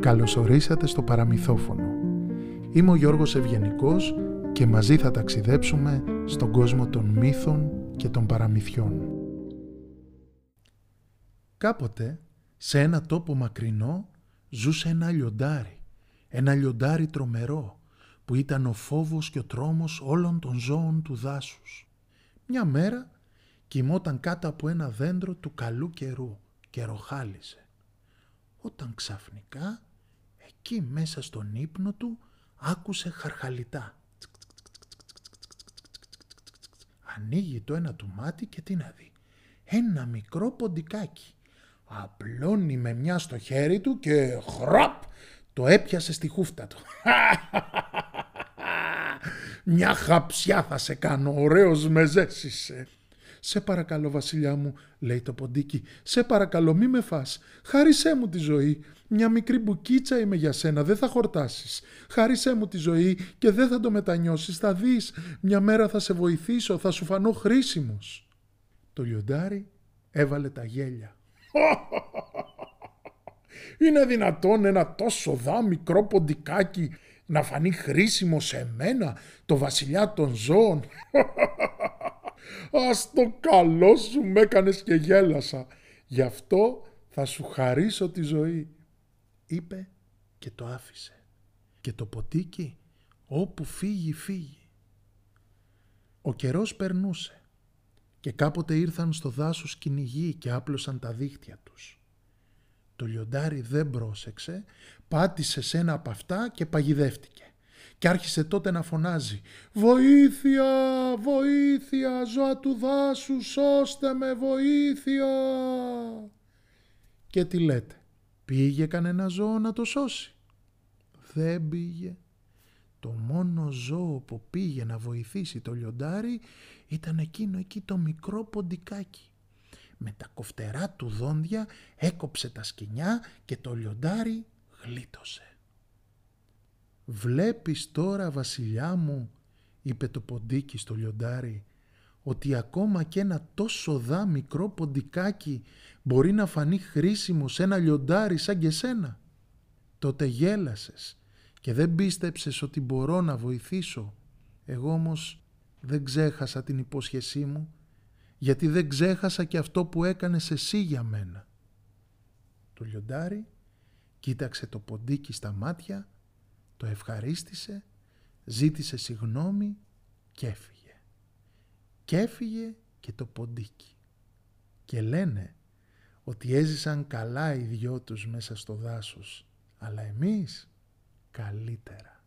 Καλωσορίσατε στο παραμυθόφωνο. Είμαι ο Γιώργος Ευγενικός και μαζί θα ταξιδέψουμε στον κόσμο των μύθων και των παραμυθιών. Κάποτε, σε ένα τόπο μακρινό, ζούσε ένα λιοντάρι. Ένα λιοντάρι τρομερό, που ήταν ο φόβος και ο τρόμος όλων των ζώων του δάσους. Μια μέρα κοιμόταν κάτω από ένα δέντρο του καλού καιρού και ροχάλισε. Όταν ξαφνικά εκεί μέσα στον ύπνο του άκουσε χαρχαλιτά. Ανοίγει το ένα του μάτι και τι να δει. Ένα μικρό ποντικάκι. Απλώνει με μια στο χέρι του και χραπ το έπιασε στη χούφτα του. Μια χαψιά θα σε κάνω, ωραίος μεζές είσαι. «Σε παρακαλώ βασιλιά μου», λέει το ποντίκι, «σε παρακαλώ μη με φας, χάρισέ μου τη ζωή, μια μικρή μπουκίτσα είμαι για σένα, δεν θα χορτάσεις. Χάρισέ μου τη ζωή και δεν θα το μετανιώσεις, θα δεις, μια μέρα θα σε βοηθήσω, θα σου φανώ χρήσιμος». Το λιοντάρι έβαλε τα γέλια. Είναι δυνατόν ένα τόσο δά μικρό ποντικάκι να φανεί χρήσιμο σε μένα, το βασιλιά των ζώων; Ας το καλό σου με έκανες και γέλασα. Γι' αυτό θα σου χαρίσω τη ζωή. Είπε και το άφησε. Και το ποτίκι όπου φύγει φύγει. Ο καιρός περνούσε και κάποτε ήρθαν στο δάσος κυνηγοί και άπλωσαν τα δίχτυα τους. Το λιοντάρι δεν πρόσεξε, πάτησε σε ένα από αυτά και παγιδεύτηκε και άρχισε τότε να φωνάζει «Βοήθεια! Βοήθεια! Ζώα του δάσου! Σώστε με! Βοήθεια!» Και τι λέτε, πήγε κανένα ζώο να το σώσει. Δεν πήγε. Το μόνο ζώο που πήγε να βοηθήσει το λιοντάρι ήταν εκείνο εκεί το μικρό ποντικάκι. Με τα κοφτερά του δόντια έκοψε τα σκοινιά και το λιοντάρι γλίτωσε. «Βλέπεις τώρα βασιλιά μου», είπε το ποντίκι στο λιοντάρι, «ότι ακόμα και ένα τόσο δά μικρό ποντικάκι μπορεί να φανεί χρήσιμο σε ένα λιοντάρι σαν και σένα. Τότε γέλασες και δεν πίστεψες ότι μπορώ να βοηθήσω. Εγώ όμως δεν ξέχασα την υπόσχεσή μου, γιατί δεν ξέχασα και αυτό που έκανες εσύ για μένα». Το λιοντάρι κοίταξε το ποντίκι στα μάτια το ευχαρίστησε, ζήτησε συγνώμη και έφυγε. Και έφυγε και το ποντίκι. Και λένε ότι έζησαν καλά οι δυο τους μέσα στο δάσος, αλλά εμείς καλύτερα.